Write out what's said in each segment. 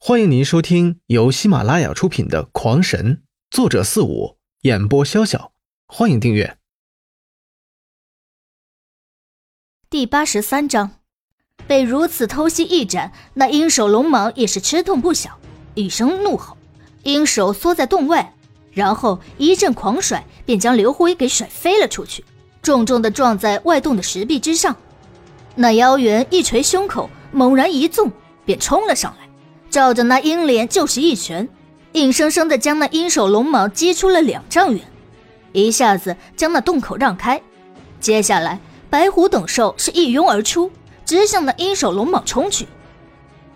欢迎您收听由喜马拉雅出品的《狂神》，作者四五，演播潇潇。欢迎订阅。第八十三章，被如此偷袭一斩，那鹰首龙蟒也是吃痛不小，一声怒吼，鹰手缩在洞外，然后一阵狂甩，便将刘辉给甩飞了出去，重重的撞在外洞的石壁之上。那妖猿一捶胸口，猛然一纵，便冲了上来，照着那鹰脸就是一拳，硬生生的将那鹰首龙蟒击出了两丈远，一下子将那洞口让开。接下来，白虎等兽是一拥而出，直向那鹰首龙蟒冲去。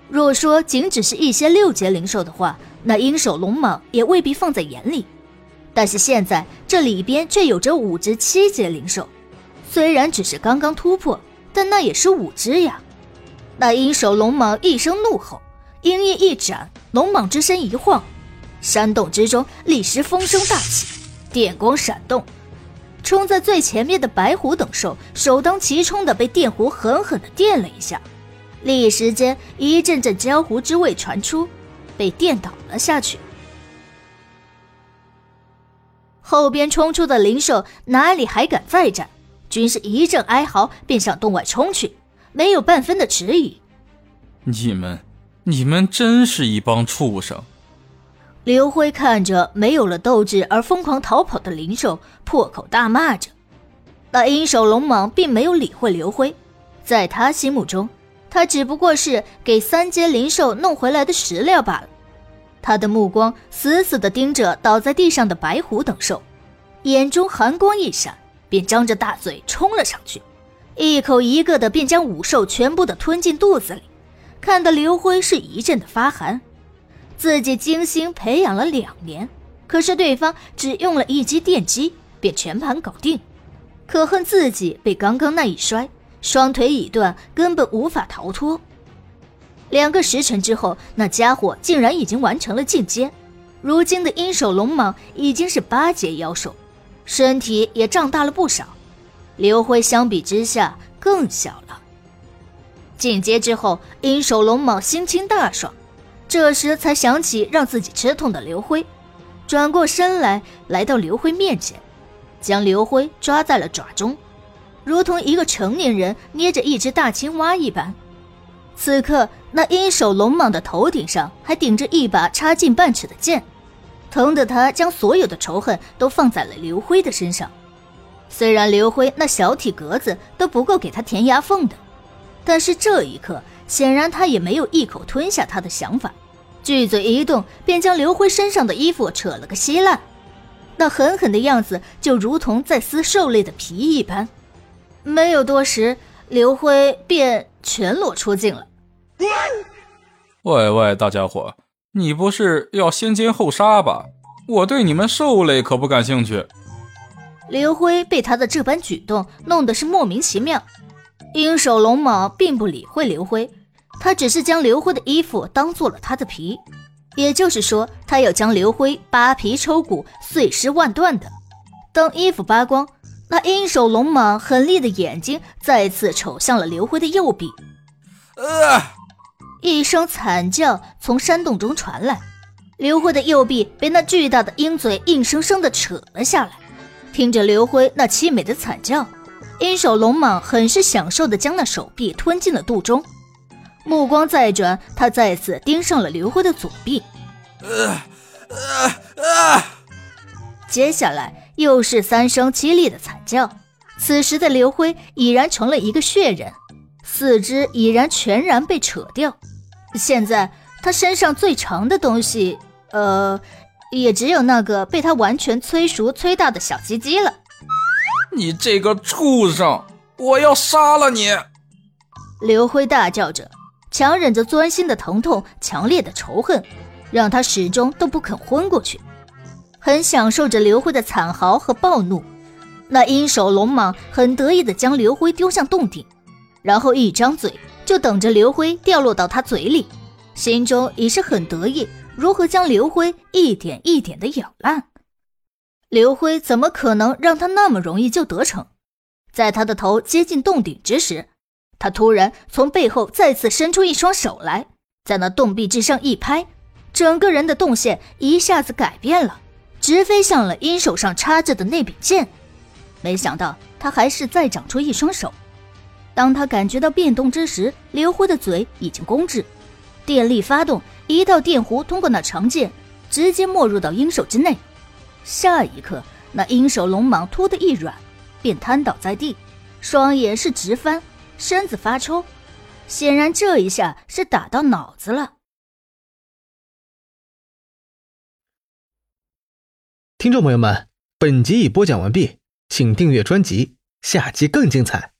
若说仅只是一些六阶灵兽的话，那鹰首龙蟒也未必放在眼里，但是现在这里边却有着五只七阶灵兽，虽然只是刚刚突破。但那也是五只呀！那鹰首龙蟒一声怒吼，鹰翼一展，龙蟒之身一晃，山洞之中立时风声大起，电光闪动。冲在最前面的白虎等兽首当其冲的被电弧狠狠的电了一下，立时间一阵阵江湖之味传出，被电倒了下去。后边冲出的灵兽哪里还敢再战？均是一阵哀嚎，便向洞外冲去，没有半分的迟疑。你们，你们真是一帮畜生！刘辉看着没有了斗志而疯狂逃跑的灵兽，破口大骂着。那鹰首龙蟒并没有理会刘辉，在他心目中，他只不过是给三阶灵兽弄回来的食料罢了。他的目光死死地盯着倒在地上的白虎等兽，眼中寒光一闪。便张着大嘴冲了上去，一口一个的便将五兽全部的吞进肚子里，看得刘辉是一阵的发寒。自己精心培养了两年，可是对方只用了一击电击便全盘搞定，可恨自己被刚刚那一摔，双腿已断，根本无法逃脱。两个时辰之后，那家伙竟然已经完成了进阶，如今的鹰首龙蟒已经是八阶妖兽。身体也胀大了不少，刘辉相比之下更小了。进阶之后，鹰首龙蟒心情大爽，这时才想起让自己吃痛的刘辉，转过身来，来到刘辉面前，将刘辉抓在了爪中，如同一个成年人捏着一只大青蛙一般。此刻，那鹰首龙蟒的头顶上还顶着一把插进半尺的剑。疼得他将所有的仇恨都放在了刘辉的身上。虽然刘辉那小体格子都不够给他填牙缝的，但是这一刻显然他也没有一口吞下他的想法，巨嘴一动便将刘辉身上的衣服扯了个稀烂，那狠狠的样子就如同在撕兽类的皮一般。没有多时，刘辉便全裸出镜了。喂喂，大家伙！你不是要先奸后杀吧？我对你们兽类可不感兴趣。刘辉被他的这般举动弄得是莫名其妙。鹰首龙蟒并不理会刘辉，他只是将刘辉的衣服当做了他的皮，也就是说，他要将刘辉扒皮抽骨、碎尸万段的。等衣服扒光，那鹰首龙蟒狠厉的眼睛再次瞅向了刘辉的右臂。呃。一声惨叫从山洞中传来，刘辉的右臂被那巨大的鹰嘴硬生生的扯了下来。听着刘辉那凄美的惨叫，鹰首龙蟒很是享受的将那手臂吞进了肚中。目光再转，他再次盯上了刘辉的左臂。接下来又是三声凄厉的惨叫。此时的刘辉已然成了一个血人，四肢已然全然被扯掉。现在他身上最长的东西，呃，也只有那个被他完全催熟催大的小鸡鸡了。你这个畜生，我要杀了你！刘辉大叫着，强忍着钻心的疼痛，强烈的仇恨，让他始终都不肯昏过去。很享受着刘辉的惨嚎和暴怒，那鹰首龙蟒很得意的将刘辉丢向洞顶，然后一张嘴。就等着刘辉掉落到他嘴里，心中已是很得意，如何将刘辉一点一点的咬烂？刘辉怎么可能让他那么容易就得逞？在他的头接近洞顶之时，他突然从背后再次伸出一双手来，在那洞壁之上一拍，整个人的动线一下子改变了，直飞向了鹰手上插着的那柄剑。没想到他还是再长出一双手。当他感觉到变动之时，刘辉的嘴已经弓至，电力发动，一道电弧通过那长剑，直接没入到鹰手之内。下一刻，那鹰手龙蟒突的一软，便瘫倒在地，双眼是直翻，身子发抽。显然这一下是打到脑子了。听众朋友们，本集已播讲完毕，请订阅专辑，下集更精彩。